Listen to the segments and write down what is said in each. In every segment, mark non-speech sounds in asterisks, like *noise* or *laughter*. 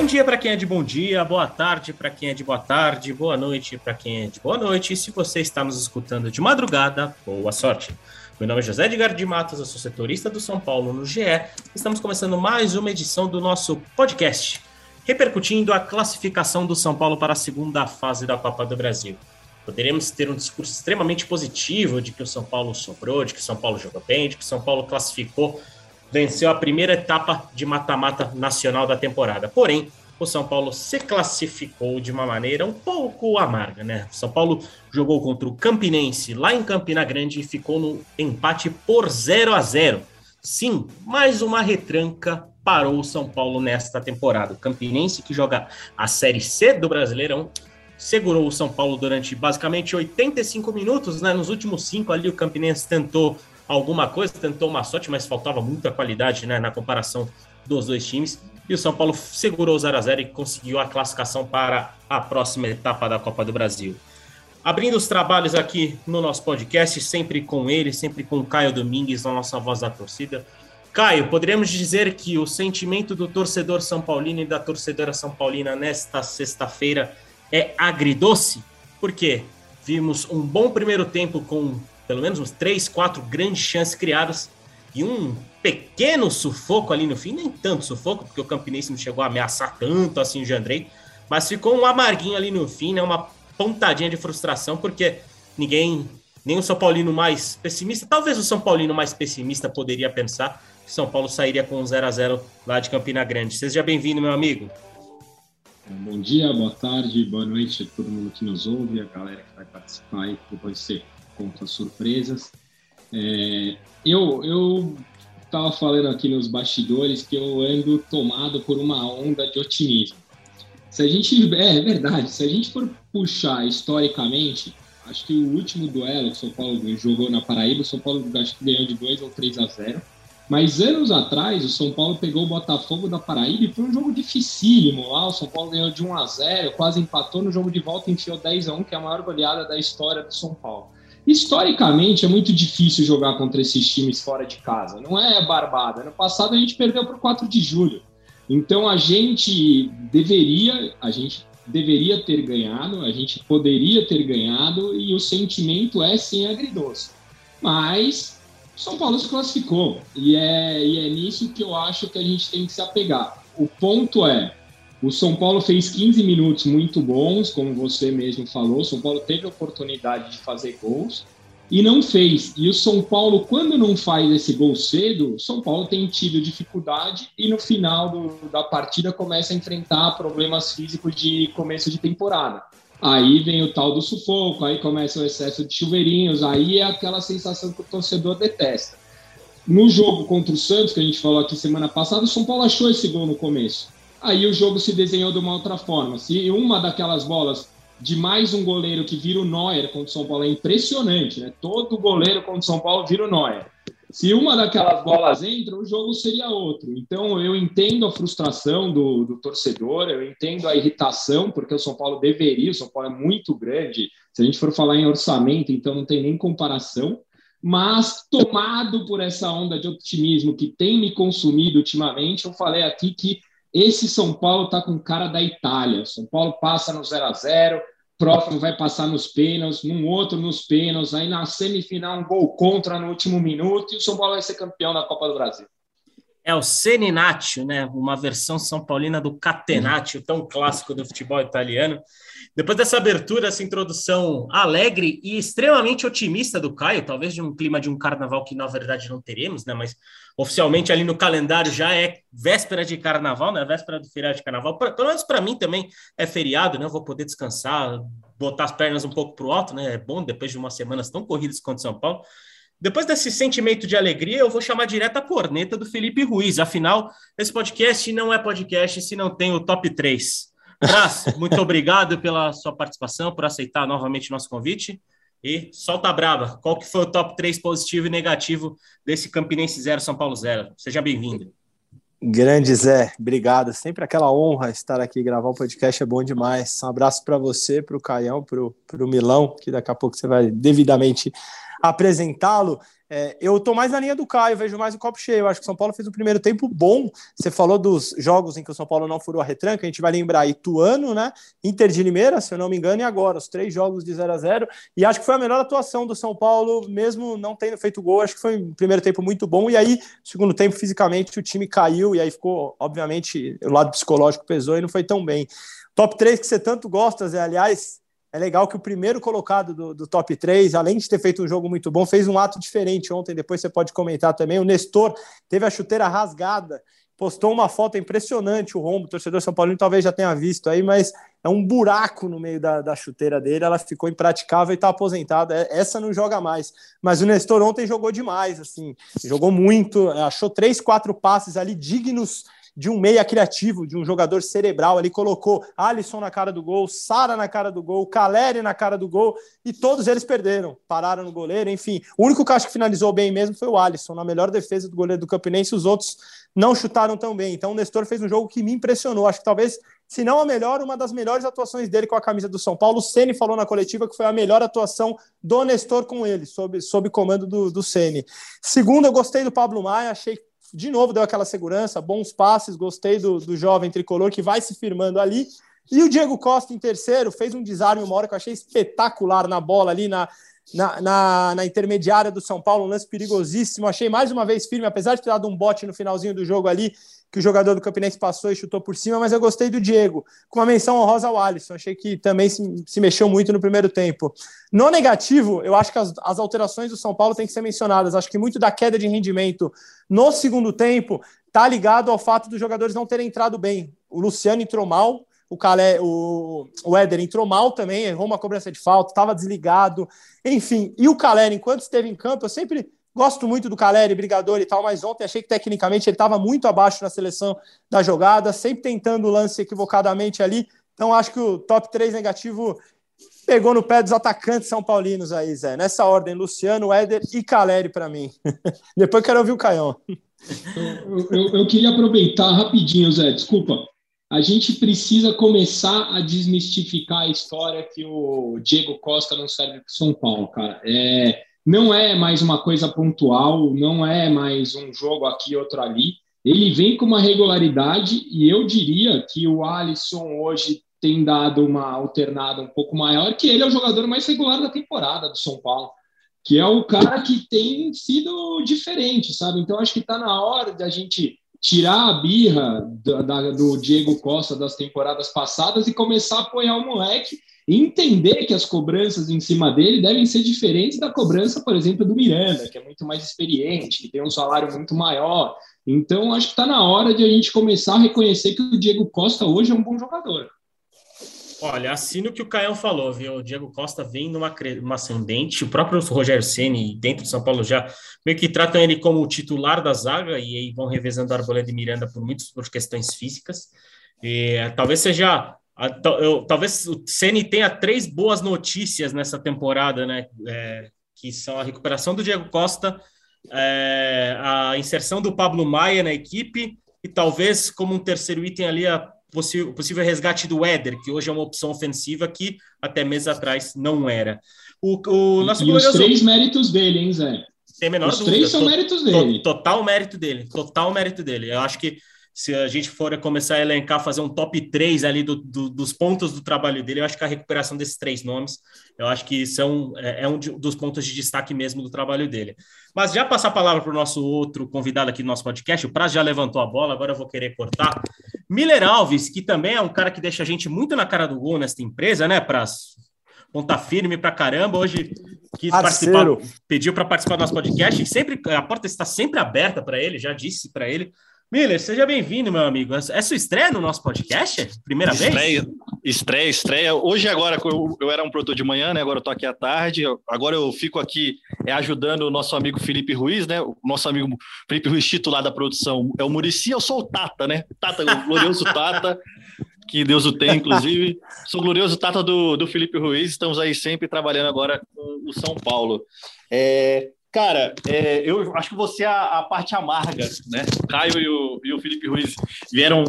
Bom dia para quem é de bom dia, boa tarde para quem é de boa tarde, boa noite para quem é de boa noite. E se você está nos escutando de madrugada, boa sorte. Meu nome é José Edgar de Matos, eu sou setorista do São Paulo no GE. Estamos começando mais uma edição do nosso podcast, repercutindo a classificação do São Paulo para a segunda fase da Copa do Brasil. Poderíamos ter um discurso extremamente positivo de que o São Paulo sobrou, de que o São Paulo jogou bem, de que o São Paulo classificou, venceu a primeira etapa de mata-mata nacional da temporada. Porém, o São Paulo se classificou de uma maneira um pouco amarga, né? O São Paulo jogou contra o Campinense lá em Campina Grande e ficou no empate por 0 a 0. Sim, mais uma retranca parou o São Paulo nesta temporada. O Campinense, que joga a Série C do Brasileirão, segurou o São Paulo durante basicamente 85 minutos, né? Nos últimos cinco ali o Campinense tentou alguma coisa, tentou uma sorte, mas faltava muita qualidade né, na comparação dos dois times. E o São Paulo segurou o 0 a 0 e conseguiu a classificação para a próxima etapa da Copa do Brasil. Abrindo os trabalhos aqui no nosso podcast, sempre com ele, sempre com o Caio Domingues, a nossa voz da torcida. Caio, poderíamos dizer que o sentimento do torcedor São Paulino e da torcedora São Paulina nesta sexta-feira é agridoce? Porque vimos um bom primeiro tempo com pelo menos uns três, quatro grandes chances criadas e um pequeno sufoco ali no fim, nem tanto sufoco, porque o Campinense não chegou a ameaçar tanto assim o Jandrei, mas ficou um amarguinho ali no fim, né? Uma pontadinha de frustração, porque ninguém, nem o São Paulino mais pessimista, talvez o São Paulino mais pessimista poderia pensar que São Paulo sairia com um 0 a 0 lá de Campina Grande. Seja bem-vindo, meu amigo. Bom dia, boa tarde, boa noite a todo mundo que nos ouve, a galera que vai participar e que vai ser contra surpresas. É, eu, eu estava falando aqui nos bastidores que eu ando tomado por uma onda de otimismo. Se a gente. É, é verdade, se a gente for puxar historicamente, acho que o último duelo que o São Paulo jogou na Paraíba, o São Paulo acho que ganhou de 2 ou 3 a 0. Mas anos atrás, o São Paulo pegou o Botafogo da Paraíba e foi um jogo dificílimo lá. O São Paulo ganhou de 1 a 0, quase empatou no jogo de volta enfiou 10 a 1, que é a maior goleada da história do São Paulo. Historicamente, é muito difícil jogar contra esses times fora de casa. Não é barbada. No passado, a gente perdeu para o 4 de julho. Então, a gente deveria, a gente deveria ter ganhado, a gente poderia ter ganhado e o sentimento é sim agridoce. Mas São Paulo se classificou e é, e é nisso que eu acho que a gente tem que se apegar. O ponto é, o São Paulo fez 15 minutos muito bons, como você mesmo falou. O São Paulo teve oportunidade de fazer gols e não fez. E o São Paulo, quando não faz esse gol cedo, o São Paulo tem tido dificuldade e no final do, da partida começa a enfrentar problemas físicos de começo de temporada. Aí vem o tal do sufoco, aí começa o excesso de chuveirinhos, aí é aquela sensação que o torcedor detesta. No jogo contra o Santos, que a gente falou aqui semana passada, o São Paulo achou esse gol no começo aí o jogo se desenhou de uma outra forma. Se uma daquelas bolas de mais um goleiro que vira o Neuer contra o São Paulo é impressionante, né? Todo goleiro contra o São Paulo vira o Neuer. Se uma daquelas bolas entra, o jogo seria outro. Então, eu entendo a frustração do, do, torcedor, eu entendo a irritação, porque o São Paulo deveria, o São Paulo é muito grande. Se a gente for falar em orçamento, então não tem nem comparação. Mas, tomado por essa onda de otimismo que tem me consumido ultimamente, eu falei aqui que esse São Paulo está com cara da Itália. São Paulo passa no 0 a 0 próximo vai passar nos pênaltis, num outro nos pênaltis, aí na semifinal um gol contra no último minuto e o São Paulo vai ser campeão da Copa do Brasil. É o Seninatio, né? Uma versão são paulina do Catenaccio, tão clássico do futebol italiano. Depois dessa abertura, essa introdução alegre e extremamente otimista do Caio, talvez de um clima de um carnaval que na verdade não teremos, né? Mas oficialmente ali no calendário já é véspera de carnaval, né? Véspera do feriado de carnaval. Pelo menos para mim também é feriado, né? Eu vou poder descansar, botar as pernas um pouco para o alto, né? É bom depois de umas semanas tão corridas quanto São Paulo. Depois desse sentimento de alegria, eu vou chamar direto a corneta do Felipe Ruiz. Afinal, esse podcast não é podcast se não tem o top 3. Braz, *laughs* muito obrigado pela sua participação, por aceitar novamente nosso convite. E solta a brava, qual que foi o top 3 positivo e negativo desse Campinense 0 São Paulo 0? Seja bem-vindo. Grande Zé, obrigado. Sempre aquela honra estar aqui gravar o um podcast, é bom demais. Um abraço para você, para o Caião, para o Milão, que daqui a pouco você vai devidamente apresentá-lo. É, eu tô mais na linha do Caio, vejo mais o copo cheio. Eu acho que o São Paulo fez um primeiro tempo bom. Você falou dos jogos em que o São Paulo não furou a retranca, a gente vai lembrar Ituano, né? Inter de Limeira, se eu não me engano, e agora, os três jogos de 0 a 0 E acho que foi a melhor atuação do São Paulo, mesmo não tendo feito gol. Acho que foi um primeiro tempo muito bom. E aí, segundo tempo, fisicamente, o time caiu, e aí ficou, obviamente, o lado psicológico pesou e não foi tão bem. Top 3 que você tanto gosta, Zé, aliás, é legal que o primeiro colocado do, do, top 3, além de ter feito um jogo muito bom, fez um ato diferente ontem. Depois você pode comentar também. O Nestor teve a chuteira rasgada, postou uma foto impressionante. O rombo, o torcedor São Paulino talvez já tenha visto aí, mas é um buraco no meio da, da chuteira dele. Ela ficou impraticável e está aposentada. É, essa não joga mais. Mas o Nestor ontem jogou demais, assim, jogou muito, achou três, quatro passes ali dignos de um meia criativo, de um jogador cerebral. Ali colocou Alisson na cara do gol, Sara na cara do gol, Caleri na cara do gol e todos eles perderam, pararam no goleiro. Enfim, o único que acho que finalizou bem mesmo foi o Alisson, na melhor defesa do goleiro do Campinense. Os outros não chutaram tão bem. Então o Nestor fez um jogo que me impressionou. Acho que talvez se não a melhor, uma das melhores atuações dele com a camisa do São Paulo. O Ceni falou na coletiva que foi a melhor atuação do Nestor com ele, sob, sob comando do, do Ceni. Segundo, eu gostei do Pablo Maia, achei de novo deu aquela segurança, bons passes, gostei do, do jovem tricolor que vai se firmando ali. E o Diego Costa em terceiro fez um desarme uma hora que eu achei espetacular na bola ali na, na, na, na, intermediária do São Paulo, um lance perigosíssimo. Achei mais uma vez firme, apesar de ter dado um bote no finalzinho do jogo ali, que o jogador do Campinense passou e chutou por cima, mas eu gostei do Diego, com uma menção honrosa ao Alisson. Achei que também se, se mexeu muito no primeiro tempo. No negativo, eu acho que as, as alterações do São Paulo têm que ser mencionadas. Acho que muito da queda de rendimento no segundo tempo está ligado ao fato dos jogadores não terem entrado bem. O Luciano entrou mal, o, Calé, o, o Éder entrou mal também, errou uma cobrança de falta, estava desligado, enfim. E o Calé, enquanto esteve em campo, eu sempre Gosto muito do Caleri, brigador e tal, mas ontem achei que tecnicamente ele estava muito abaixo na seleção da jogada, sempre tentando o lance equivocadamente ali. Então acho que o top 3 negativo pegou no pé dos atacantes são paulinos aí, Zé. Nessa ordem, Luciano, Éder e Caleri para mim. *laughs* Depois quero ouvir o Caião. Eu, eu, eu, queria aproveitar rapidinho, Zé, desculpa. A gente precisa começar a desmistificar a história que o Diego Costa não serve para São Paulo, cara. É, não é mais uma coisa pontual, não é mais um jogo aqui, outro ali. Ele vem com uma regularidade e eu diria que o Alisson hoje tem dado uma alternada um pouco maior, que ele é o jogador mais regular da temporada do São Paulo, que é o cara que tem sido diferente, sabe? Então acho que está na hora da gente tirar a birra da, do Diego Costa das temporadas passadas e começar a apoiar o moleque entender que as cobranças em cima dele devem ser diferentes da cobrança, por exemplo, do Miranda, que é muito mais experiente, que tem um salário muito maior. Então, acho que está na hora de a gente começar a reconhecer que o Diego Costa hoje é um bom jogador. Olha, assino o que o Caio falou, viu? O Diego Costa vem numa, numa ascendente, o próprio Rogério Ceni dentro de São Paulo já meio que tratam ele como o titular da zaga e aí vão revezando Arboleda e Miranda por muitas por questões físicas. E, talvez seja eu, talvez o Ceni tenha três boas notícias nessa temporada, né? É, que são a recuperação do Diego Costa, é, a inserção do Pablo Maia na equipe e talvez como um terceiro item ali a possível, possível resgate do Éder, que hoje é uma opção ofensiva que até meses atrás não era. O, o nosso e os três méritos dele, hein, Zé? Menor os dúvida. três são méritos dele. Total mérito dele. Total mérito dele. Eu acho que se a gente for começar a elencar, fazer um top 3 ali do, do, dos pontos do trabalho dele, eu acho que a recuperação desses três nomes, eu acho que são, é, é um de, dos pontos de destaque mesmo do trabalho dele. Mas já passar a palavra para o nosso outro convidado aqui do nosso podcast, o Praz já levantou a bola, agora eu vou querer cortar. Miller Alves, que também é um cara que deixa a gente muito na cara do gol nesta empresa, né, Praz? Ponta firme para caramba. Hoje quis participar, pediu para participar do nosso podcast. Sempre a porta está sempre aberta para ele, já disse para ele. Miller, seja bem-vindo, meu amigo. É sua estreia no nosso podcast? Primeira estreia, vez? Estreia, estreia. Hoje, agora, eu, eu, era um produtor de manhã, né? Agora eu tô aqui à tarde. Agora eu fico aqui é, ajudando o nosso amigo Felipe Ruiz, né? O nosso amigo Felipe Ruiz, titular da produção, é o Murici. Eu sou o Tata, né? Tata, o glorioso Tata. que Deus o tem, inclusive. Sou glorioso Tata do, do Felipe Ruiz, estamos aí sempre trabalhando agora com o São Paulo. É, Cara, é, eu acho que você é a, a, parte amarga, né? O Caio e o, e o Felipe Ruiz vieram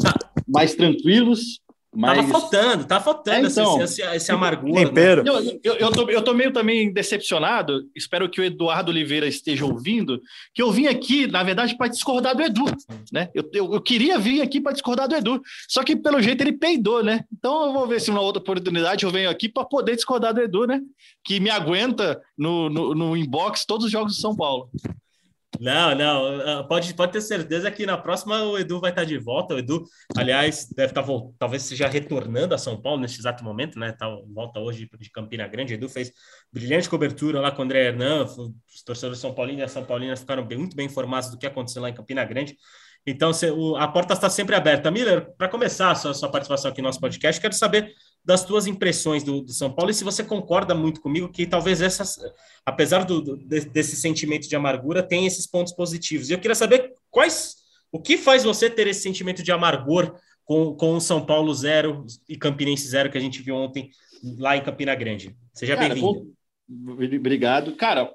mais tranquilos. Mas... Tava faltando, tá faltando é, então, esse, esse, esse amargura. Né? Tempero. Né? Eu, eu, eu, tô, eu tô meio também decepcionado, espero que o Eduardo Oliveira esteja ouvindo, que eu vim aqui, na verdade, para discordar do Edu, né? Eu, eu, eu queria vir aqui para discordar do Edu, só que pelo jeito ele peidou, né? Então eu vou ver se uma outra oportunidade eu venho aqui para poder discordar do Edu, né? Que me aguenta no, no, no inbox todos os jogos do São Paulo. Não, não, ah, pode, pode ter certeza que na próxima o Edu vai estar de volta. O Edu, aliás, deve estar talvez seja retornando a São Paulo nesse exato momento, né? Tá, volta hoje de Campina Grande. O Edu fez brilhante cobertura lá com o André Hernan. Os torcedores São Paulinos e a São Paulina ficaram bem, muito bem informados do que aconteceu lá em Campina Grande. Então, a porta está sempre aberta. Miller, para começar a sua, sua, participação aqui no nosso podcast, quero saber das tuas impressões do, do, São Paulo e se você concorda muito comigo que talvez essas, apesar do, do, desse sentimento de amargura, tem esses pontos positivos. E eu queria saber quais, o que faz você ter esse sentimento de amargor com, com o São Paulo zero e Campinense zero que a gente viu ontem lá em Campina Grande. Seja bem-vindo. Obrigado. Cara,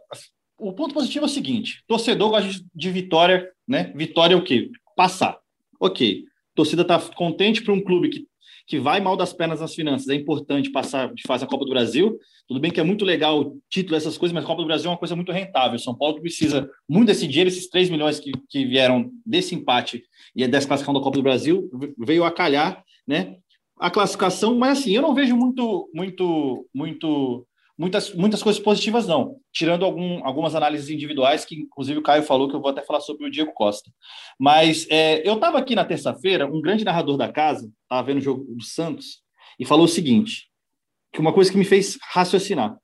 o ponto positivo é o seguinte: torcedor gosta de vitória, né? Vitória é o quê? Passar. Ok. torcida está contente para um clube que, que vai mal das pernas nas finanças. É importante passar de fase a Copa do Brasil. Tudo bem que é muito legal o título, essas coisas, mas a Copa do Brasil é uma coisa muito rentável. São Paulo precisa muito desse dinheiro, esses 3 milhões que, que vieram desse empate e dessa classificação da Copa do Brasil, veio a calhar, né? A classificação, mas assim, eu não vejo muito, muito, muito muitas, muitas coisas positivas não, tirando algum, algumas análises individuais, que inclusive o Caio falou, que eu vou até falar sobre o Diego Costa. Mas é, eu estava aqui na terça-feira, um grande narrador da casa, estava vendo o jogo do Santos, e falou o seguinte, que uma coisa que me fez raciocinar.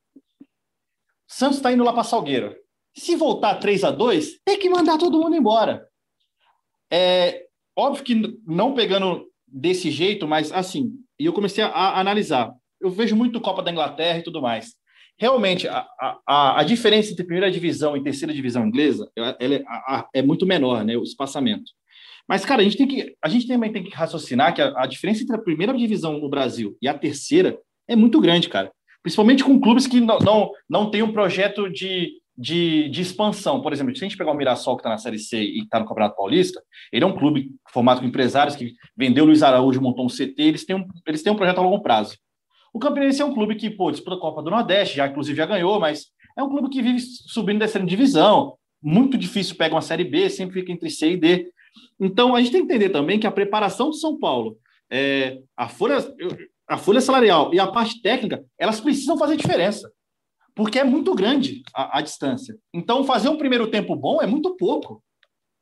Santos está indo lá para Salgueiro. Se voltar 3 a 2 tem que mandar todo mundo embora. É óbvio que não pegando desse jeito, mas assim, e eu comecei a, a analisar. Eu vejo muito Copa da Inglaterra e tudo mais realmente a, a, a diferença entre primeira divisão e terceira divisão inglesa ela, é, a, é, muito menor, né? O espaçamento. Mas, cara, a gente, tem que, a gente também tem que raciocinar que a, diferença entre a primeira divisão no Brasil e a terceira é muito grande, cara. Principalmente com clubes que não, não, não têm um projeto de, de, de, expansão. Por exemplo, se a gente pegar o Mirassol, que está na Série C e está no Campeonato Paulista, ele é um clube formado com empresários que vendeu o Luiz Araújo, montou um CT, eles têm um, eles têm um projeto a longo prazo. O Campinense é um clube que, pô, disputa a Copa do Nordeste, já inclusive já ganhou, mas é um clube que vive subindo e descendo divisão. Muito difícil pega uma Série B, sempre fica entre C e D. Então, a gente tem que entender também que a preparação do São Paulo, é, a, folha, a folha salarial e a parte técnica, elas precisam fazer diferença. Porque é muito grande a, a distância. Então, fazer um primeiro tempo bom é muito pouco.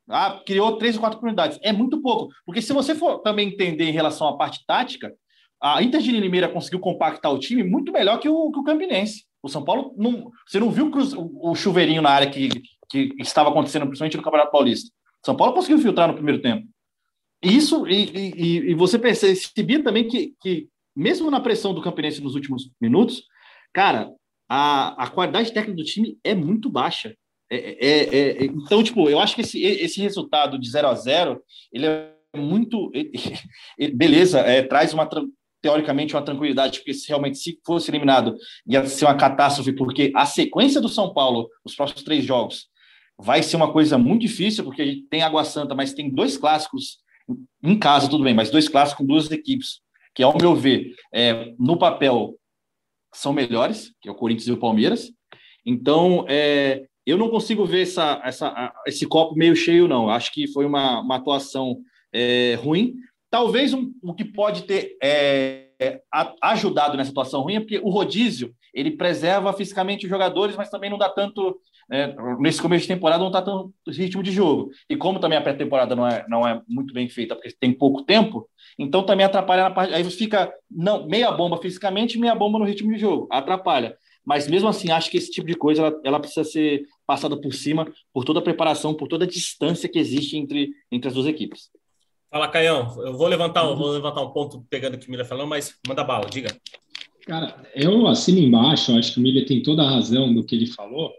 Ah, criou três ou quatro oportunidades. É muito pouco. Porque se você for também entender em relação à parte tática, a Inter de Limeira conseguiu compactar o time muito melhor que o, que o Campinense. O São Paulo, não, você não viu o, o chuveirinho na área que, que estava acontecendo, principalmente no Campeonato Paulista. São Paulo conseguiu filtrar no primeiro tempo. Isso, e, e, e você percebia também que, que, mesmo na pressão do Campinense nos últimos minutos, cara, a, a qualidade técnica do time é muito baixa. É, é, é, é então, tipo, eu acho que esse, esse resultado de 0 a 0 ele é muito. *laughs* Beleza, é, traz uma teoricamente uma tranquilidade, porque se realmente se fosse eliminado ia ser uma catástrofe, porque a sequência do São Paulo, os próximos três jogos, vai ser uma coisa muito difícil, porque a gente tem Água Santa, mas tem dois clássicos em casa, tudo bem, mas dois clássicos com duas equipes, que ao meu ver, é, no papel são melhores, que é o Corinthians e o Palmeiras. Então, é, eu não consigo ver essa, essa, esse copo meio cheio, não. Acho que foi uma, uma atuação é, ruim, Talvez um, o que pode ter é, é, ajudado nessa situação ruim é porque o rodízio ele preserva fisicamente os jogadores, mas também não dá tanto. É, nesse começo de temporada não está tanto ritmo de jogo. E como também a pré-temporada não é, não é muito bem feita, porque tem pouco tempo, então também atrapalha na parte. Aí você fica não, meia bomba fisicamente meia bomba no ritmo de jogo. Atrapalha. Mas mesmo assim, acho que esse tipo de coisa ela, ela, precisa ser passada por cima, por toda a preparação, por toda a distância que existe entre, entre as duas equipes. Fala, Caião. Eu vou levantar, um, vou levantar um ponto pegando o que o Miller falou, mas manda bala, diga. Cara, eu assino embaixo, acho que o Miller tem toda a razão do que ele falou,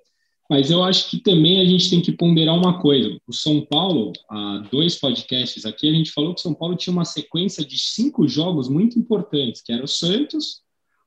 mas eu acho que também a gente tem que ponderar uma coisa. O São Paulo, há dois podcasts aqui, a gente falou que o São Paulo tinha uma sequência de cinco jogos muito importantes, que era o Santos,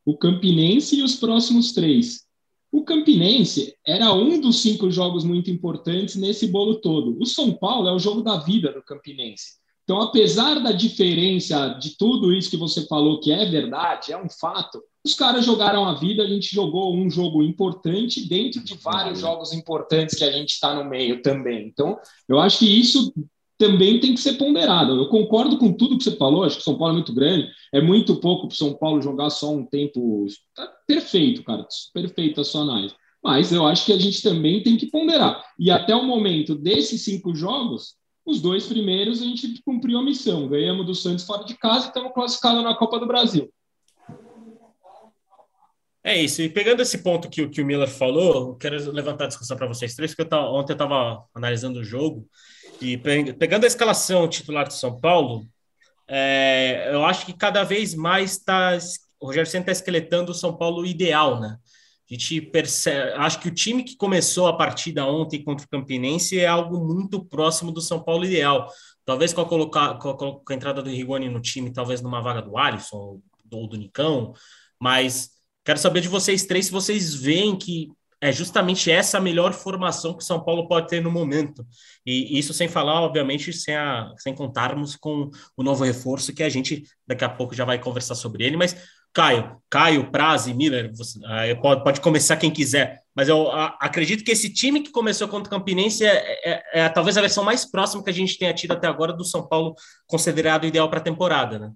o Campinense e os próximos três. O Campinense era um dos cinco jogos muito importantes nesse bolo todo. O São Paulo é o jogo da vida do Campinense. Então, apesar da diferença de tudo isso que você falou, que é verdade, é um fato, os caras jogaram a vida, a gente jogou um jogo importante dentro de vários jogos importantes que a gente está no meio também. Então, eu acho que isso também tem que ser ponderado. Eu concordo com tudo que você falou, acho que São Paulo é muito grande, é muito pouco para São Paulo jogar só um tempo. Tá perfeito, cara, perfeita a sua análise. Mas eu acho que a gente também tem que ponderar. E até o momento desses cinco jogos, os dois primeiros a gente cumpriu a missão. Ganhamos do Santos fora de casa e estamos classificados na Copa do Brasil. É isso. E pegando esse ponto que, que o Miller falou, quero levantar a discussão para vocês três, porque eu tava, ontem eu estava analisando o jogo e pegando a escalação titular de São Paulo, é, eu acho que cada vez mais está o Rogério Senna está esqueletando o São Paulo ideal, né? A gente percebe, acho que o time que começou a partida ontem contra o Campinense é algo muito próximo do São Paulo ideal. Talvez com a, colocar, com a, com a entrada do Rigoni no time, talvez numa vaga do Alisson ou do Nicão, mas quero saber de vocês três se vocês veem que é justamente essa a melhor formação que o São Paulo pode ter no momento. E isso sem falar, obviamente, sem, a, sem contarmos com o novo reforço que a gente daqui a pouco já vai conversar sobre ele, mas Caio, Caio, Praze, Miller, você, pode, pode começar quem quiser, mas eu acredito que esse time que começou contra o Campinense é, é, é, talvez a versão mais próxima que a gente tenha tido até agora do São Paulo considerado ideal para a temporada, né?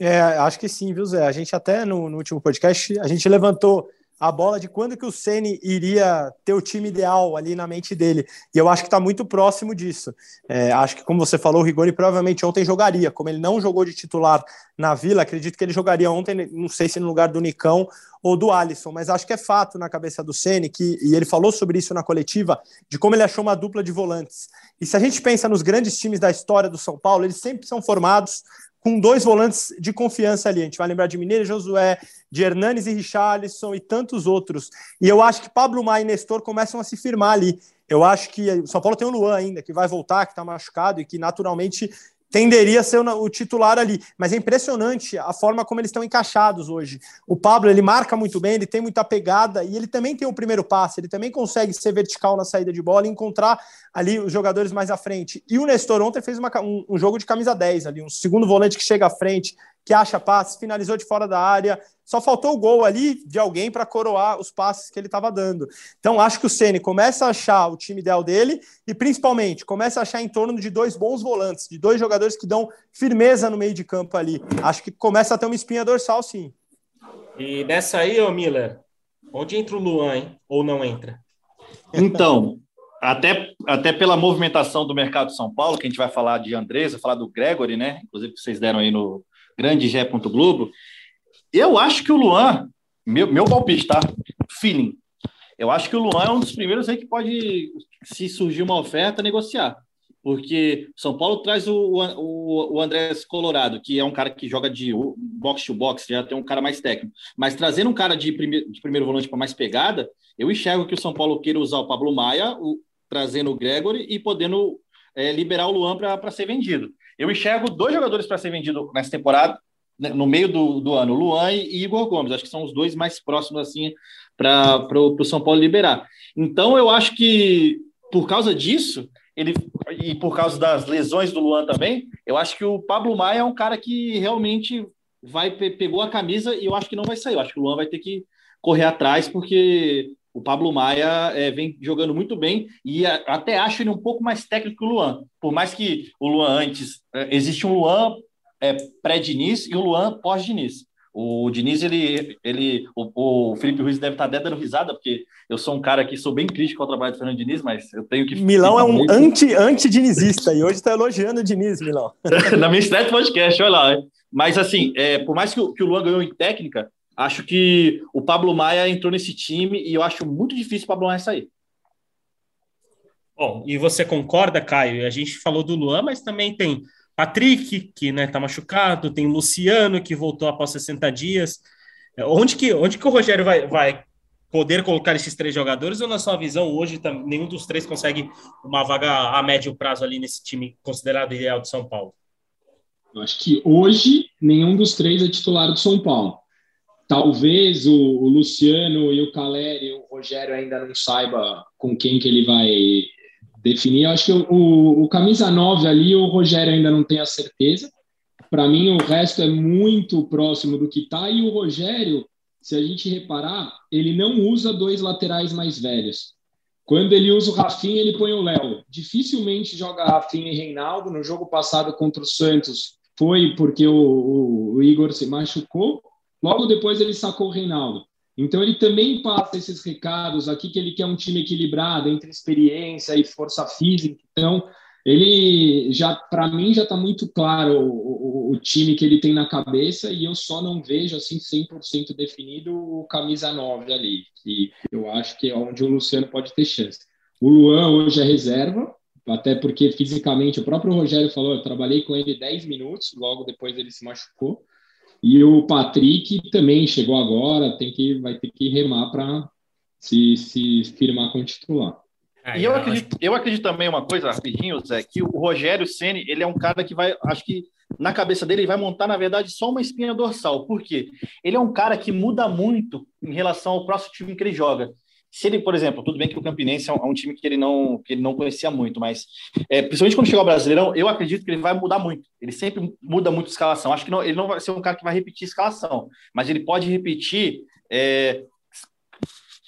É, acho que sim, viu, Zé? A gente até no, no último podcast, a gente levantou a bola de quando que o Ceni iria ter o time ideal ali na mente dele. E eu acho que está muito próximo disso. É, acho que, como você falou, o Rigoni provavelmente ontem jogaria. Como ele não jogou de titular na Vila, acredito que ele jogaria ontem, não sei se no lugar do Nicão ou do Alisson, mas acho que é fato na cabeça do Ceni que e ele falou sobre isso na coletiva, de como ele achou uma dupla de volantes. E se a gente pensa nos grandes times da história do São Paulo, eles sempre são formados com dois volantes de confiança ali. A gente vai lembrar de Mineiro Josué, de Hernanes e Richarlison e tantos outros. E eu acho que Pablo Maia e Nestor começam a se firmar ali. Eu acho que o São Paulo tem o Luan ainda, que vai voltar, que está machucado e que naturalmente tenderia a ser o, titular ali. Mas é impressionante a forma como eles estão encaixados hoje. O Pablo, ele marca muito bem, ele tem muita pegada e ele também tem o primeiro passe, ele também consegue ser vertical na saída de bola e encontrar ali os jogadores mais à frente. E o Nestor ontem fez uma, um, um jogo de camisa 10 ali, um segundo volante que chega à frente, que acha passe, finalizou de fora da área. Só faltou o gol ali de alguém para coroar os passes que ele estava dando. Então, acho que o Ceni começa a achar o time ideal dele e, principalmente, começa a achar em torno de dois bons volantes, de dois jogadores que dão firmeza no meio de campo ali. Acho que começa a ter uma espinha dorsal, sim. E nessa aí, ô Miller, onde entra o Luan, hein? Ou não entra? Então, até, até pela movimentação do mercado de São Paulo, que a gente vai falar de Andresa, falar do Gregory, né? Inclusive, que vocês deram aí no, grande Gé. Globo. Eu acho que o Luan, meu, meu palpite, tá? Feeling. Eu acho que o Luan é um dos primeiros aí que pode, se surgir uma oferta, negociar. Porque São Paulo traz o, o, o Andrés Colorado, que é um cara que joga de box to box, já tem um cara mais técnico. Mas trazendo um cara de, prime, de primeiro volante para mais pegada, eu enxergo que o São Paulo queira usar o Pablo Maia, o, trazendo o Gregory e podendo é, liberar o Luan para ser vendido. Eu enxergo dois jogadores para ser vendido nessa temporada, né, no meio do, do ano, Luan e Igor Gomes. Acho que são os dois mais próximos assim para o São Paulo liberar. Então eu acho que por causa disso, ele e por causa das lesões do Luan também, eu acho que o Pablo Maia é um cara que realmente vai pegou a camisa e eu acho que não vai sair. Eu acho que o Luan vai ter que correr atrás porque o Pablo Maia é, vem jogando muito bem e a, até acho ele um pouco mais técnico que o Luan. Por mais que o Luan antes. É, existe um Luan é, pré-Diniz e um Luan pós-Diniz. O Diniz, ele. ele o, o, Felipe Ruiz deve estar até dando risada, porque eu sou um cara que sou bem crítico ao trabalho do Fernando Diniz, mas eu tenho que. Milão é um anti-dinizista anti e hoje está elogiando o Diniz, Milão. *laughs* Na minha estreia do podcast, olha lá. Mas, assim, é, por mais que o, que o Luan ganhou em técnica, Acho que o Pablo Maia entrou nesse time e eu acho muito difícil o Pablo Maia sair. Bom, e você concorda, Caio? A gente falou do Luan, mas também tem Patrick, que né, tá machucado, tem Luciano, que voltou após 60 dias. É, onde que, onde que o Rogério vai, vai poder colocar esses três jogadores ou na sua visão hoje tá, nenhum dos três consegue uma vaga a médio prazo ali nesse time considerado ideal de São Paulo? Eu acho que hoje nenhum dos três é titular do São Paulo. Talvez o, o, Luciano e o Caleri, o Rogério ainda não saiba com quem que ele vai definir. Eu acho que o, o, camisa 9 ali, o Rogério ainda não tem a certeza. Para mim, o resto é muito próximo do que está. E o Rogério, se a gente reparar, ele não usa dois laterais mais velhos. Quando ele usa o Rafinha, ele põe o Léo. Dificilmente joga Rafinha e Reinaldo. No jogo passado contra o Santos, foi porque o, o, o Igor se machucou. Logo depois, ele sacou o Reinaldo. Então ele também passa esses recados aqui que ele quer um time equilibrado entre experiência e força física. Então ele já, para mim, já está muito claro o, o, o, time que ele tem na cabeça e eu só não vejo assim 100% definido o camisa 9 ali, que eu acho que é onde o Luciano pode ter chance. O Luan hoje é reserva, até porque fisicamente o próprio Rogério falou, eu trabalhei com ele 10 minutos, logo depois ele se machucou. E o Patrick também chegou agora, tem que, vai ter que remar para se, se firmar como titular. É, e eu acredito, eu acredito também uma coisa, rapidinho, Zé, que o Rogério Ceni ele é um cara que vai, acho que na cabeça dele ele vai montar, na verdade, só uma espinha dorsal. Por quê? Ele é um cara que muda muito em relação ao próximo time que ele joga se ele, por exemplo, tudo bem que o Campinense é um, é um time que ele não que ele não conhecia muito, mas é, principalmente quando chegar ao Brasileirão, eu acredito que ele vai mudar muito. Ele sempre muda muito a escalação. Acho que não, ele não vai ser um cara que vai repetir a escalação, mas ele pode repetir é,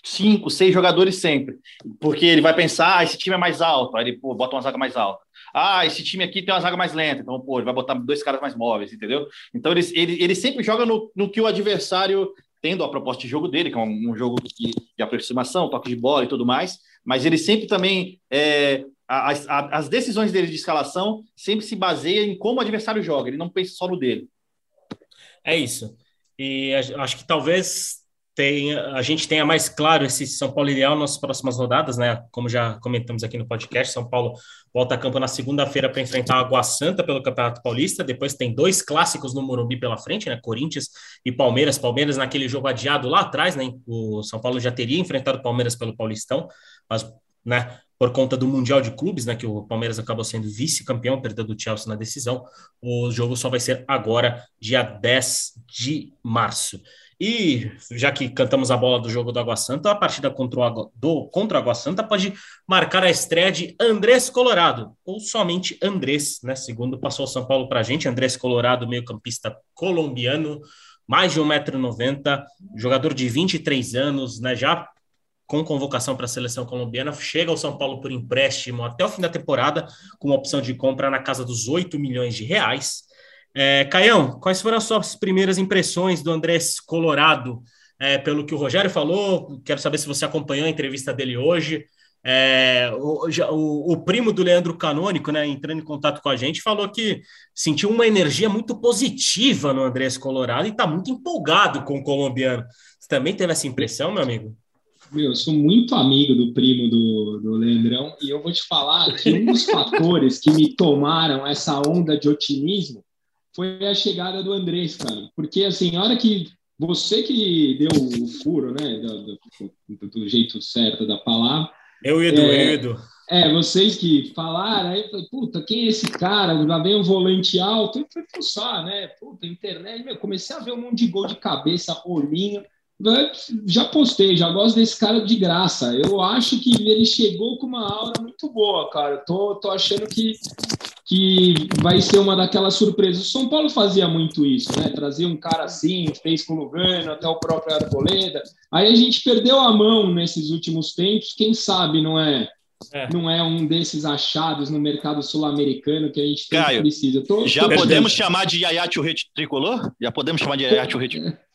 cinco, seis jogadores sempre, porque ele vai pensar, ah, esse time é mais alto, aí ele pô, bota uma zaga mais alta. Ah, esse time aqui tem uma zaga mais lenta, então pô, ele vai botar dois caras mais móveis, entendeu? Então ele, ele, ele sempre joga no, no que o adversário tendo a proposta de jogo dele, que é um, jogo de, de, aproximação, toque de bola e tudo mais, mas ele sempre também, é, as, as decisões dele de escalação sempre se baseiam em como o adversário joga, ele não pensa só no dele. É isso. E acho que talvez tenha, a gente tenha mais claro esse São Paulo ideal nas próximas rodadas, né? Como já comentamos aqui no podcast, São Paulo volta a campo na segunda-feira para enfrentar a Água Santa pelo Campeonato Paulista. Depois tem dois clássicos no Morumbi pela frente, né? Corinthians e Palmeiras. Palmeiras naquele jogo adiado lá atrás, né? O São Paulo já teria enfrentado o Palmeiras pelo Paulistão, mas, né? Por conta do Mundial de Clubes, né? Que o Palmeiras acabou sendo vice-campeão, perdendo o Chelsea na decisão. O jogo só vai ser agora, dia 10 de março. E já que cantamos a bola do jogo do Água Santa, a partida contra o Água, do, contra o Água Santa pode marcar a estreia de Andrés Colorado, ou somente Andrés, né? Segundo passou o São Paulo para a gente, Andrés Colorado, meio-campista colombiano, mais de 1,90m, jogador de 23 anos, né? Já com convocação para a seleção colombiana, chega ao São Paulo por empréstimo até o fim da temporada, com opção de compra na casa dos 8 milhões de reais. É, Caião, quais foram as suas primeiras impressões do Andrés Colorado? É, pelo que o Rogério falou, quero saber se você acompanhou a entrevista dele hoje. É, o, o, o, primo do Leandro Canônico, né, entrando em contato com a gente, falou que sentiu uma energia muito positiva no Andrés Colorado e está muito empolgado com o colombiano. Você também teve essa impressão, meu amigo? Meu, eu sou muito amigo do primo do, do Leandrão e eu vou te falar que um dos *laughs* fatores que me tomaram essa onda de otimismo foi a chegada do Andrés, cara. Porque, assim, a hora que você que deu o furo, né, do, do, do jeito certo da palavra. Eu e Edu, é, eu e Edu. É, vocês que falaram, aí eu falei, puta, quem é esse cara? Lá vem um volante alto. Eu fui fuçar, né? Puta, internet. Meu, comecei a ver um monte de gol de cabeça, rolinho. Já postei, já gosto desse cara de graça. Eu acho que ele chegou com uma aura muito boa, cara. Tô, tô achando que, que vai ser uma daquelas surpresas. O São Paulo fazia muito isso, né? Trazia um cara assim, fez com o Lugano, até o próprio Arboleda. Aí a gente perdeu a mão nesses últimos tempos. Quem sabe não é é. Não é um desses achados no mercado sul-americano que a gente Caio, precisa. Tô, já tô podemos chamar de Yaya Churrete tricolor? Já podemos chamar de Yaya Churrete? *laughs*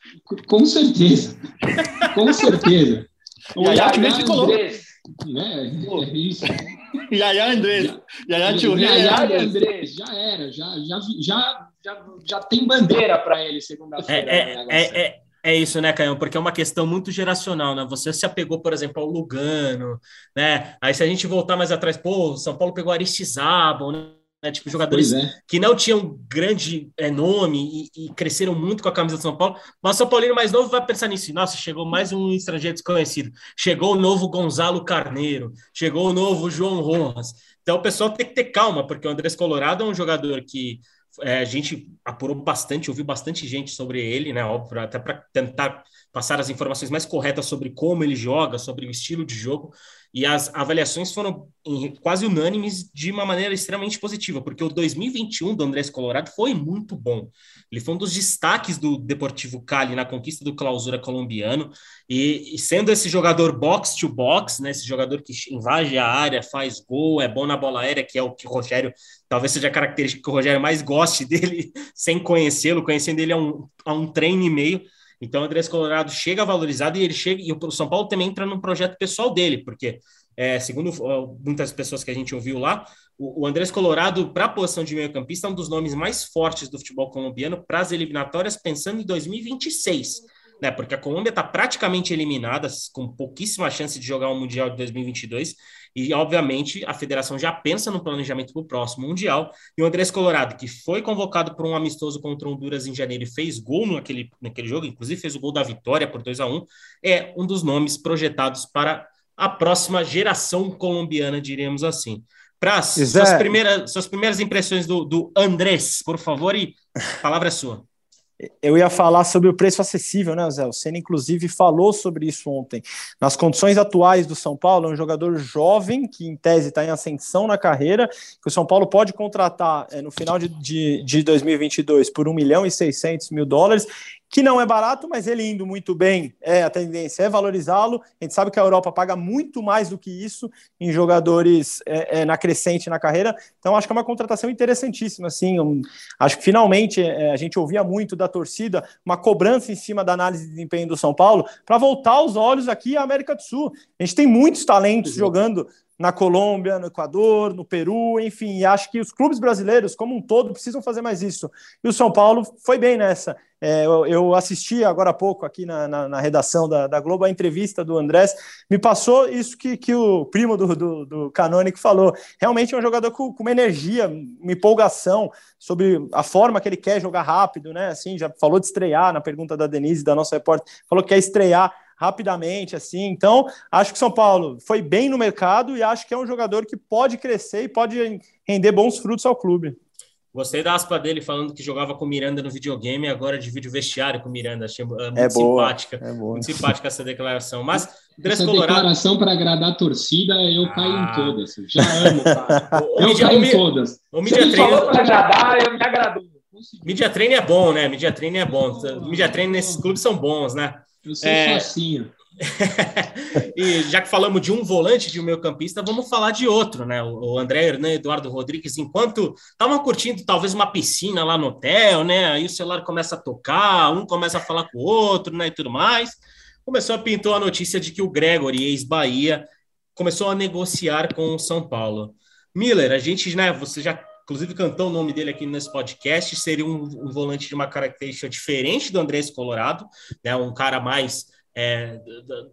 Com certeza. Com *laughs* certeza. Yaya Churrete tricolor. É, é isso. Yaya Andrés. Yaya Churrete. Yaya Andrés. Já era. Já, já, já, já, já tem bandeira para ele segunda-feira. É, é, é, é é isso, né, Caio? Porque é uma questão muito geracional, né? Você se apegou, por exemplo, ao Lugano, né? Aí se a gente voltar mais atrás, pô, São Paulo pegou Aristizábal, né? Tipo, jogadores é. que não tinham grande é, nome e, e, cresceram muito com a camisa do São Paulo. Mas o São Paulino mais novo vai pensar nisso. Nossa, chegou mais um estrangeiro desconhecido. Chegou o novo Gonzalo Carneiro. Chegou o novo João Rojas. Então o pessoal tem que ter calma, porque o Andrés Colorado é um jogador que é, a gente apurou bastante, ouviu bastante gente sobre ele, né? Óbvio, até para tentar passar as informações mais corretas sobre como ele joga, sobre o estilo de jogo. E as avaliações foram quase unânimes de uma maneira extremamente positiva, porque o 2021 do Andrés Colorado foi muito bom. Ele foi um dos destaques do Deportivo Cali na conquista do clausura colombiano, e, e sendo esse jogador box to box, né, esse jogador que invade a área, faz gol, é bom na bola aérea, que é o que o Rogério, talvez seja a característica que o Rogério mais goste *laughs* dele, sem conhecê-lo, conhecendo ele há um, há um treino e meio. Então, o Andrés Colorado chega valorizado e ele chega, e o São Paulo também entra num projeto pessoal dele, porque é, segundo muitas pessoas que a gente ouviu lá, o, o Andrés Colorado, para a posição de meio-campista, é um dos nomes mais fortes do futebol colombiano para as eliminatórias, pensando em 2026. Né, porque a Colômbia está praticamente eliminada, com pouquíssima chance de jogar o Mundial de 2022, e obviamente a federação já pensa no planejamento para o próximo Mundial. E o Andrés Colorado, que foi convocado por um amistoso contra o Honduras em janeiro e fez gol naquele, naquele jogo, inclusive fez o gol da vitória por 2 a 1 é um dos nomes projetados para a próxima geração colombiana, diríamos assim. Para suas primeiras, suas primeiras impressões do, do Andrés, por favor, e a palavra é sua. Eu ia falar sobre o preço acessível, né, Zé? O Senna, inclusive, falou sobre isso ontem. Nas condições atuais do São Paulo, é um jogador jovem, que em tese está em ascensão na carreira, que o São Paulo pode contratar é, no final de, de, de 2022 por 1 milhão e 600 mil dólares que não é barato, mas ele indo muito bem, é a tendência é valorizá-lo. A gente sabe que a Europa paga muito mais do que isso em jogadores é, é, na crescente na carreira, então acho que é uma contratação interessantíssima. Assim, um, acho que finalmente é, a gente ouvia muito da torcida uma cobrança em cima da análise de desempenho do São Paulo para voltar os olhos aqui à América do Sul. A gente tem muitos talentos jogando na Colômbia, no Equador, no Peru, enfim, e acho que os clubes brasileiros, como um todo, precisam fazer mais isso. E o São Paulo foi bem nessa. É, eu, eu, assisti agora há pouco aqui na, na, na redação da, da, Globo a entrevista do Andrés, me passou isso que, que o primo do, do, do Canônico falou. Realmente é um jogador com, com, uma energia, uma empolgação sobre a forma que ele quer jogar rápido, né? Assim, já falou de estrear na pergunta da Denise, da nossa repórter, falou que quer estrear rapidamente, assim. Então, acho que São Paulo foi bem no mercado e acho que é um jogador que pode crescer e pode render bons frutos ao clube. Gostei da aspa dele falando que jogava com Miranda no videogame e agora divide o vestiário com Miranda. Achei uh, muito é simpática. é boa. Muito simpática essa declaração. Mas, essa Colorado... declaração para agradar a torcida, eu ah. caio em todas. Já amo, cara. *laughs* eu caio em todas. O Media Trainer... falou para agradar, eu me agradou. Media Trainer é bom, né? Media Trainer é bom. Media Trainer nesses clubes são bons, né? Eu sou é... *laughs* e já que falamos de um volante de um meio campista, vamos falar de outro, né? O André Hernan Eduardo Rodrigues, enquanto estavam curtindo talvez uma piscina lá no hotel, né? Aí o celular começa a tocar, um começa a falar com o outro, né? E tudo mais. Começou a pintar a notícia de que o Gregory, ex-Bahia, começou a negociar com o São Paulo. Miller, a gente, né? Você já inclusive cantou o nome dele aqui nesse podcast, seria um, um volante de uma característica diferente do Andrés Colorado, né? Um cara mais é,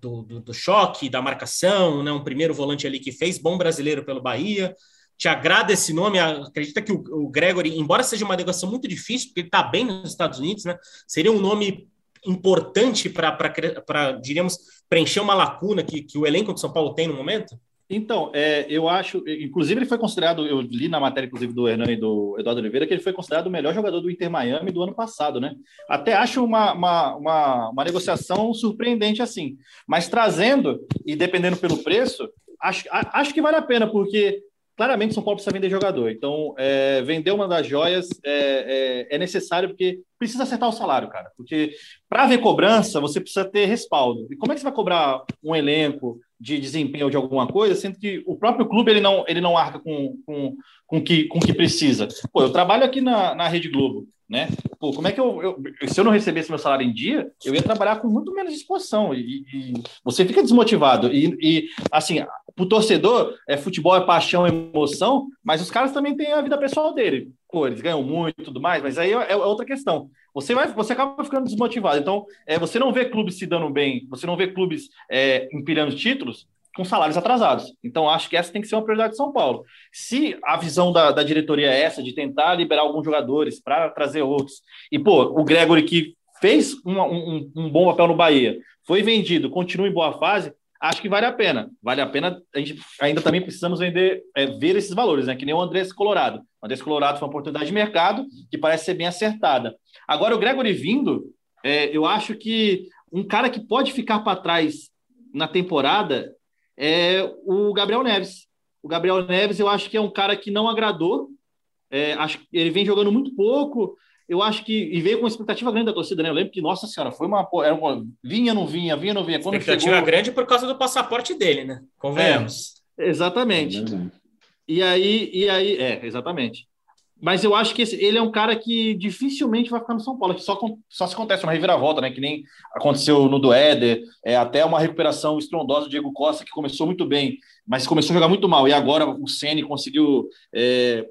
do, do, do, choque, da marcação, né? um primeiro volante ali que fez bom brasileiro pelo Bahia. Te agrada esse nome? Acredita que o, o Gregory, embora seja uma negociação muito difícil, porque ele está bem nos Estados Unidos, né? seria um nome importante para, diríamos, preencher uma lacuna que, que o elenco de São Paulo tem no momento? Então, é, eu acho, inclusive ele foi considerado, eu li na matéria, inclusive, do Hernan e do Eduardo Oliveira, que ele foi considerado o melhor jogador do Inter Miami do ano passado, né? Até acho uma, uma, uma, uma negociação surpreendente assim. Mas trazendo, e dependendo pelo preço, acho, acho que vale a pena, porque claramente São Paulo precisa vender jogador. Então, é, vender uma das joias é, é, é, necessário, porque precisa acertar o salário, cara. Porque para ver cobrança, você precisa ter respaldo. E como é que você vai cobrar um elenco? De desempenho de alguma coisa, sendo que o próprio clube ele não, ele não arca com, com, com, que, com que precisa. Pô, eu trabalho aqui na, na Rede Globo, né? Pô, como é que eu, eu, Se eu não recebesse meu salário em dia, eu ia trabalhar com muito menos disposição. E, e você fica desmotivado. E, e assim, o torcedor, é, futebol é paixão, é emoção, mas os caras também têm a vida pessoal dele. Pô, eles ganham muito e tudo mais, mas aí é, é outra questão você vai, você acaba ficando desmotivado. Então, é, você não vê clubes se dando bem, você não vê clubes é, empilhando títulos com salários atrasados. Então, acho que essa tem que ser uma prioridade de São Paulo. Se a visão da, da diretoria é essa, de tentar liberar alguns jogadores para trazer outros, e, pô, o Gregory que fez um, um, um bom papel no Bahia, foi vendido, continua em boa fase, acho que vale a pena. Vale a pena. A gente ainda também precisamos vender, é, ver esses valores, né? Que nem o Andrés Colorado. O Andrés Colorado foi uma oportunidade de mercado que parece ser bem acertada. Agora, o Gregory vindo, é, eu acho que um cara que pode ficar para trás na temporada é o Gabriel Neves. O Gabriel Neves, eu acho que é um cara que não agradou. É, acho ele vem jogando muito pouco. Eu acho que. E veio com uma expectativa grande da torcida, né? Eu lembro que, nossa senhora, foi uma. Era uma vinha, não vinha, vinha, não vinha. Quando expectativa chegou... grande por causa do passaporte dele, né? Convenhamos. É, exatamente. É e aí, e aí, é, exatamente. Mas eu acho que esse, ele é um cara que dificilmente vai ficar no São Paulo, que só, só se acontece uma reviravolta, né? Que nem aconteceu no do Éder, é, até uma recuperação estrondosa do Diego Costa, que começou muito bem, mas começou a jogar muito mal. E agora o Ceni conseguiu é,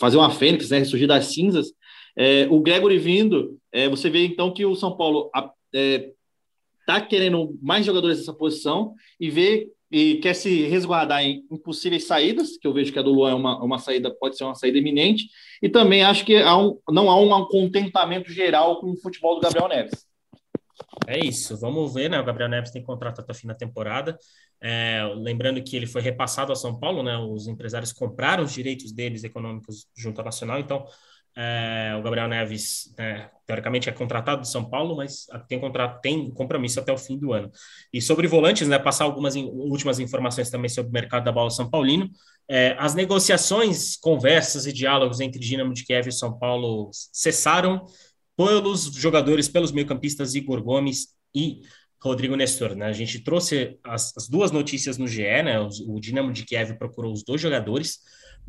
fazer uma fênix, né? Ressurgir das cinzas. É, o Gregory vindo, é, você vê então que o São Paulo está é, querendo mais jogadores nessa posição e vê e quer se resguardar em impossíveis saídas, que eu vejo que a do Luan é uma, uma saída, pode ser uma saída iminente, e também acho que há um, não há um contentamento geral com o futebol do Gabriel Neves. É isso, vamos ver, né? O Gabriel Neves tem contrato até o fim da temporada. É, lembrando que ele foi repassado a São Paulo, né? Os empresários compraram os direitos deles econômicos junto à Nacional, então é, o Gabriel Neves, né, teoricamente, é contratado de São Paulo, mas tem contrato, tem compromisso até o fim do ano. E sobre volantes, né, passar algumas in, últimas informações também sobre o mercado da bola São Paulino. É, as negociações, conversas e diálogos entre Dinamo de Kiev e São Paulo cessaram pelos jogadores, pelos meio-campistas Igor Gomes e Rodrigo Nestor. Né? A gente trouxe as, as duas notícias no GE, né? o, o Dinamo de Kiev procurou os dois jogadores.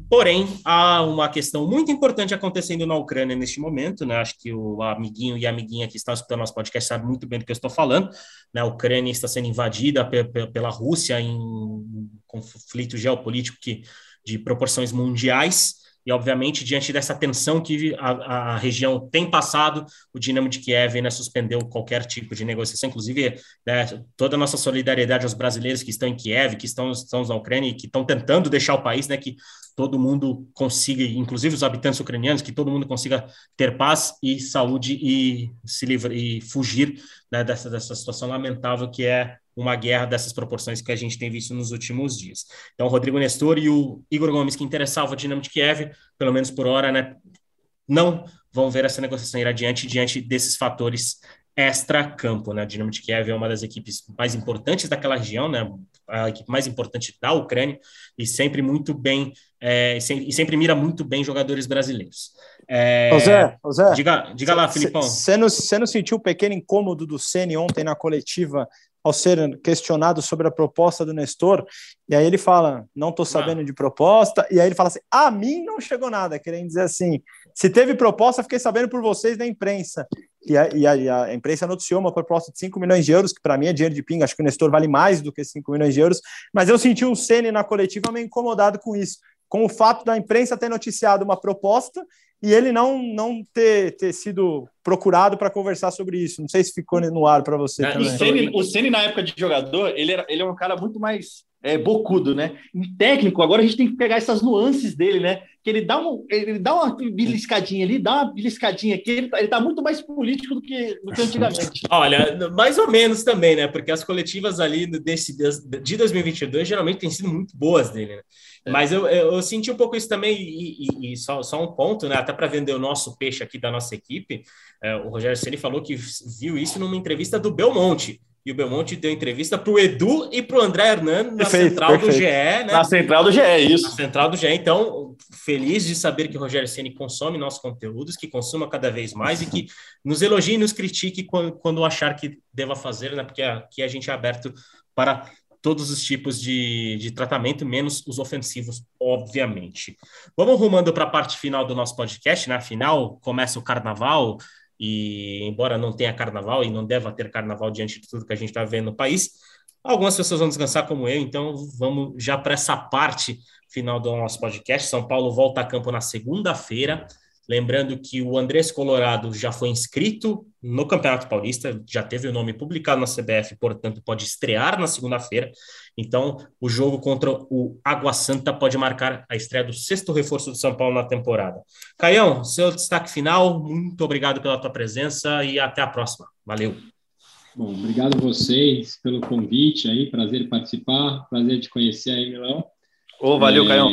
Porém, há uma questão muito importante acontecendo na Ucrânia neste momento, né? Acho que o amiguinho e a amiguinha que está escutando nosso podcast sabe muito bem do que eu estou falando. Né? A Ucrânia está sendo invadida pela Rússia em um conflito geopolítico que, de proporções mundiais. E, obviamente, diante dessa tensão que a, a, região tem passado, o Dinamo de Kiev né, suspendeu qualquer tipo de negociação, inclusive né, toda a nossa solidariedade aos brasileiros que estão em Kiev, que estão, estão na Ucrânia e que estão tentando deixar o país, né, que todo mundo consiga, inclusive os habitantes ucranianos, que todo mundo consiga ter paz e saúde e se livrar e fugir né, dessa, dessa situação lamentável que é uma guerra dessas proporções que a gente tem visto nos últimos dias. Então, o Rodrigo Nestor e o Igor Gomes, que interessavam o Dinamo de Kiev, pelo menos por hora, né, não vão ver essa negociação ir adiante diante desses fatores extra-campo. Né? O Dinamo de Kiev é uma das equipes mais importantes daquela região, né? a equipe mais importante da Ucrânia, e sempre muito bem, é, e sempre mira muito bem jogadores brasileiros. É, ô Zé, ô Zé, diga, diga lá, Filipão. Você não, não sentiu o pequeno incômodo do Ceni ontem na coletiva ao ser questionado sobre a proposta do Nestor, e aí ele fala, não estou sabendo de proposta, e aí ele fala assim, a mim não chegou nada, querendo dizer assim, se teve proposta, fiquei sabendo por vocês da imprensa. E a, e a, e a imprensa noticiou uma proposta de 5 milhões de euros, que para mim é dinheiro de pinga, acho que o Nestor vale mais do que 5 milhões de euros, mas eu senti o Ceni na coletiva meio incomodado com isso, com o fato da imprensa ter noticiado uma proposta e ele não, não ter, ter sido procurado para conversar sobre isso. Não sei se ficou no ar para você é, também. O Ceni, na época de jogador, ele, era, ele é um cara muito mais é, bocudo, né? Em técnico, agora a gente tem que pegar essas nuances dele, né? Que ele dá, um, ele dá uma beliscadinha ali, dá uma beliscadinha aqui, ele tá, ele tá muito mais político do que, do que antigamente. *laughs* Olha, mais ou menos também, né? Porque as coletivas ali desse, de 2022 geralmente têm sido muito boas dele, né? É. Mas eu, eu, eu, senti um pouco isso também, e, e, e só, só, um ponto, né? Até para vender o nosso peixe aqui da nossa equipe, é, o Rogério Ceni falou que viu isso numa entrevista do Belmonte e o Belmonte deu entrevista para o Edu e para o André Hernan na perfeito, central perfeito. do GE, né? Na central do GE, isso. Na central do GE. Então, feliz de saber que o Rogério Ceni consome nossos conteúdos, que consuma cada vez mais e que nos elogie e nos critique quando, quando achar que deva fazer, né? Porque aqui a gente é aberto para todos os tipos de, de tratamento, menos os ofensivos, obviamente. Vamos rumando para a parte final do nosso podcast, né? Afinal, começa o carnaval, e embora não tenha carnaval e não deva ter carnaval diante de tudo que a gente está vendo no país, algumas pessoas vão descansar como eu, então vamos já para essa parte final do nosso podcast. São Paulo volta a campo na segunda-feira. Lembrando que o Andrés Colorado já foi inscrito no Campeonato Paulista, já teve o nome publicado na CBF, portanto, pode estrear na segunda-feira. Então, o jogo contra o Água Santa pode marcar a estreia do sexto reforço do São Paulo na temporada. Caião, seu destaque final, muito obrigado pela tua presença e até a próxima. Valeu. Bom, obrigado a vocês pelo convite aí, prazer participar, prazer te conhecer aí, Milão. Ô, oh, valeu, é... Caião.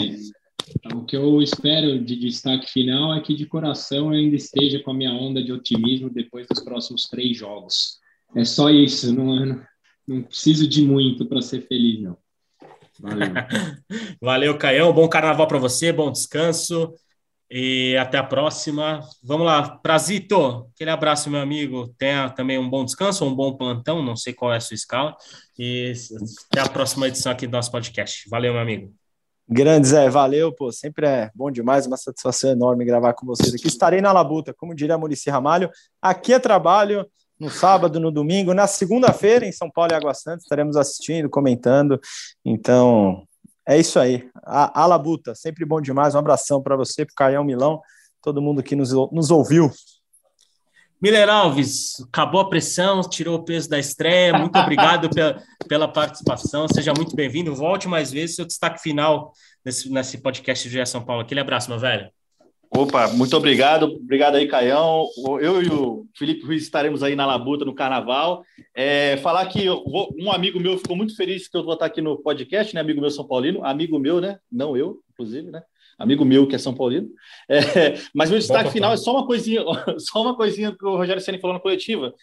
O que eu espero de destaque final é que de coração eu ainda esteja com a minha onda de otimismo depois dos próximos três jogos. É só isso, não, não, não preciso de muito para ser feliz, não. Valeu. *laughs* Valeu, Caião. Bom carnaval para você, bom descanso. E até a próxima. Vamos lá, Prazito, aquele abraço, meu amigo. Tenha também um bom descanso, um bom plantão, não sei qual é a sua escala. E até a próxima edição aqui do nosso podcast. Valeu, meu amigo. Grande Zé, valeu, pô, sempre é bom demais, uma satisfação enorme gravar com vocês aqui. Estarei na Labuta, como diria Murici Ramalho, aqui é trabalho, no sábado, no domingo, na segunda-feira em São Paulo e Água Santa, estaremos assistindo, comentando, então é isso aí, a, a Labuta, sempre bom demais, um abração para você, para o Caião Milão, todo mundo que nos, nos ouviu. Miller Alves, acabou a pressão, tirou o peso da estreia. Muito obrigado *laughs* pela, pela participação. Seja muito bem-vindo. Volte mais vezes. Seu destaque final nesse, nesse podcast do São Paulo. Aquele abraço, meu velho. Opa, muito obrigado. Obrigado aí, Caião. Eu e o Felipe Ruiz estaremos aí na Labuta, no Carnaval. É, falar que vou, um amigo meu ficou muito feliz que eu vou estar aqui no podcast, né? Amigo meu São Paulino. Amigo meu, né? Não eu, inclusive, né? Amigo meu que é São Paulino. É, mas meu destaque final é só uma coisinha, *laughs* só uma coisinha que o Rogério Ceni falou na coletiva.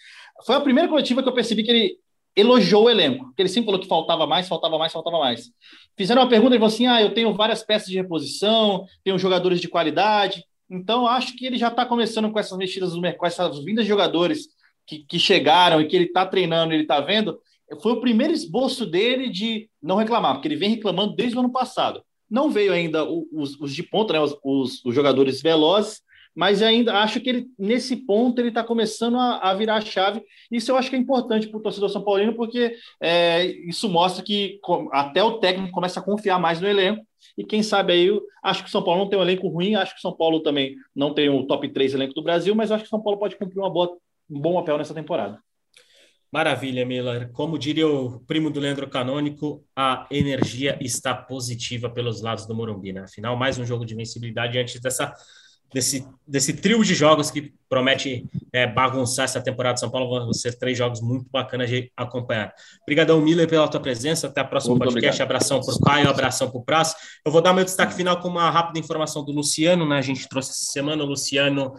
Foi a primeira coletiva que eu percebi que ele elogiou o elenco, que ele sempre falou que faltava mais, faltava mais, faltava mais. Fizeram uma pergunta e falou assim: ah, eu tenho várias peças de reposição, tenho jogadores de qualidade. Então, acho que ele já está começando com essas mexidas no mercado, com essas vindas de jogadores que, que chegaram e que ele está treinando, ele está vendo. Foi o primeiro esboço dele de não reclamar, porque ele vem reclamando desde o ano passado. Não veio ainda os, os de ponta, né, os, os, jogadores velozes, mas ainda acho que ele, nesse ponto, ele está começando a, a, virar a chave. Isso eu acho que é importante para o torcedor São Paulino, porque é, isso mostra que até o técnico começa a confiar mais no elenco. E quem sabe aí, acho que o São Paulo não tem um elenco ruim, acho que o São Paulo também não tem o top 3 elenco do Brasil, mas acho que o São Paulo pode cumprir uma boa, um bom papel nessa temporada. Maravilha, Miller. Como diria o primo do Leandro Canônico, a energia está positiva pelos lados do Morumbi, né? Afinal, mais um jogo de invencibilidade antes dessa, desse, desse trio de jogos que promete é, bagunçar essa temporada de São Paulo. Vão ser três jogos muito bacanas de acompanhar. Obrigadão, Miller, pela tua presença. Até a próxima muito podcast. Obrigado. Abração para o Caio, abração para o Prazo. Eu vou dar meu destaque final com uma rápida informação do Luciano, né? A gente trouxe essa semana o Luciano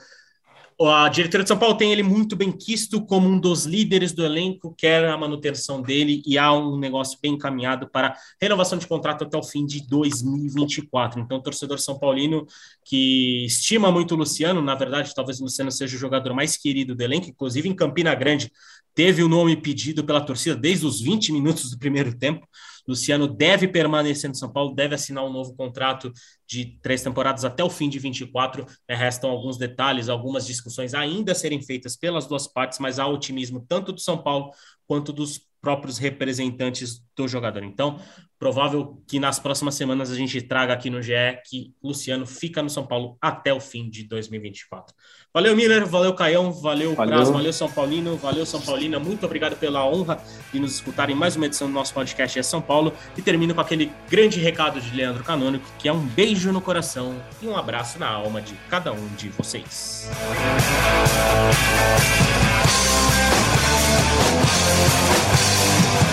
a diretoria de São Paulo tem ele muito bem quisto como um dos líderes do elenco, quer a manutenção dele e há um negócio bem encaminhado para renovação de contrato até o fim de 2024. Então, o torcedor São Paulino que estima muito o Luciano, na verdade, talvez o Luciano seja o jogador mais querido do elenco, inclusive em Campina Grande, teve o nome pedido pela torcida desde os 20 minutos do primeiro tempo. Luciano deve permanecer no São Paulo, deve assinar um novo contrato de três temporadas até o fim de 24. É, restam alguns detalhes, algumas discussões ainda a serem feitas pelas duas partes, mas há otimismo tanto do São Paulo quanto dos próprios representantes do jogador. Então, provável que nas próximas semanas a gente traga aqui no GE que Luciano fica no São Paulo até o fim de 2024. Valeu, Miller, valeu, Caião, valeu, valeu. Valeu, São Paulino, valeu, São Paulina. Muito obrigado pela honra de nos escutarem mais uma edição do nosso podcast é São Paulo. E termino com aquele grande recado de Leandro Canônico, que é um beijo no coração e um abraço na alma de cada um de vocês. Música